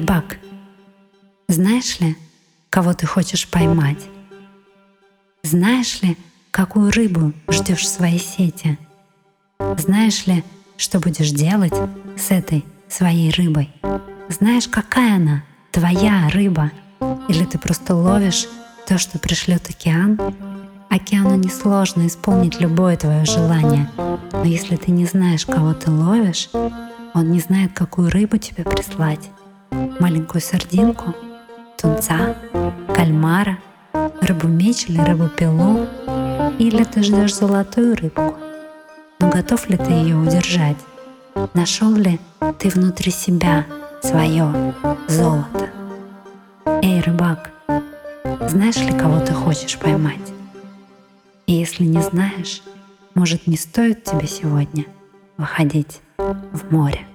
рыбак, знаешь ли, кого ты хочешь поймать? Знаешь ли, какую рыбу ждешь в своей сети? Знаешь ли, что будешь делать с этой своей рыбой? Знаешь, какая она, твоя рыба? Или ты просто ловишь то, что пришлет океан? Океану несложно исполнить любое твое желание, но если ты не знаешь, кого ты ловишь, он не знает, какую рыбу тебе прислать. Маленькую сардинку, тунца, кальмара, рыбу-меч или рыбу-пилу, или ты ждешь золотую рыбку. Но готов ли ты ее удержать? Нашел ли ты внутри себя свое золото? Эй, рыбак, знаешь ли, кого ты хочешь поймать? И если не знаешь, может, не стоит тебе сегодня выходить в море.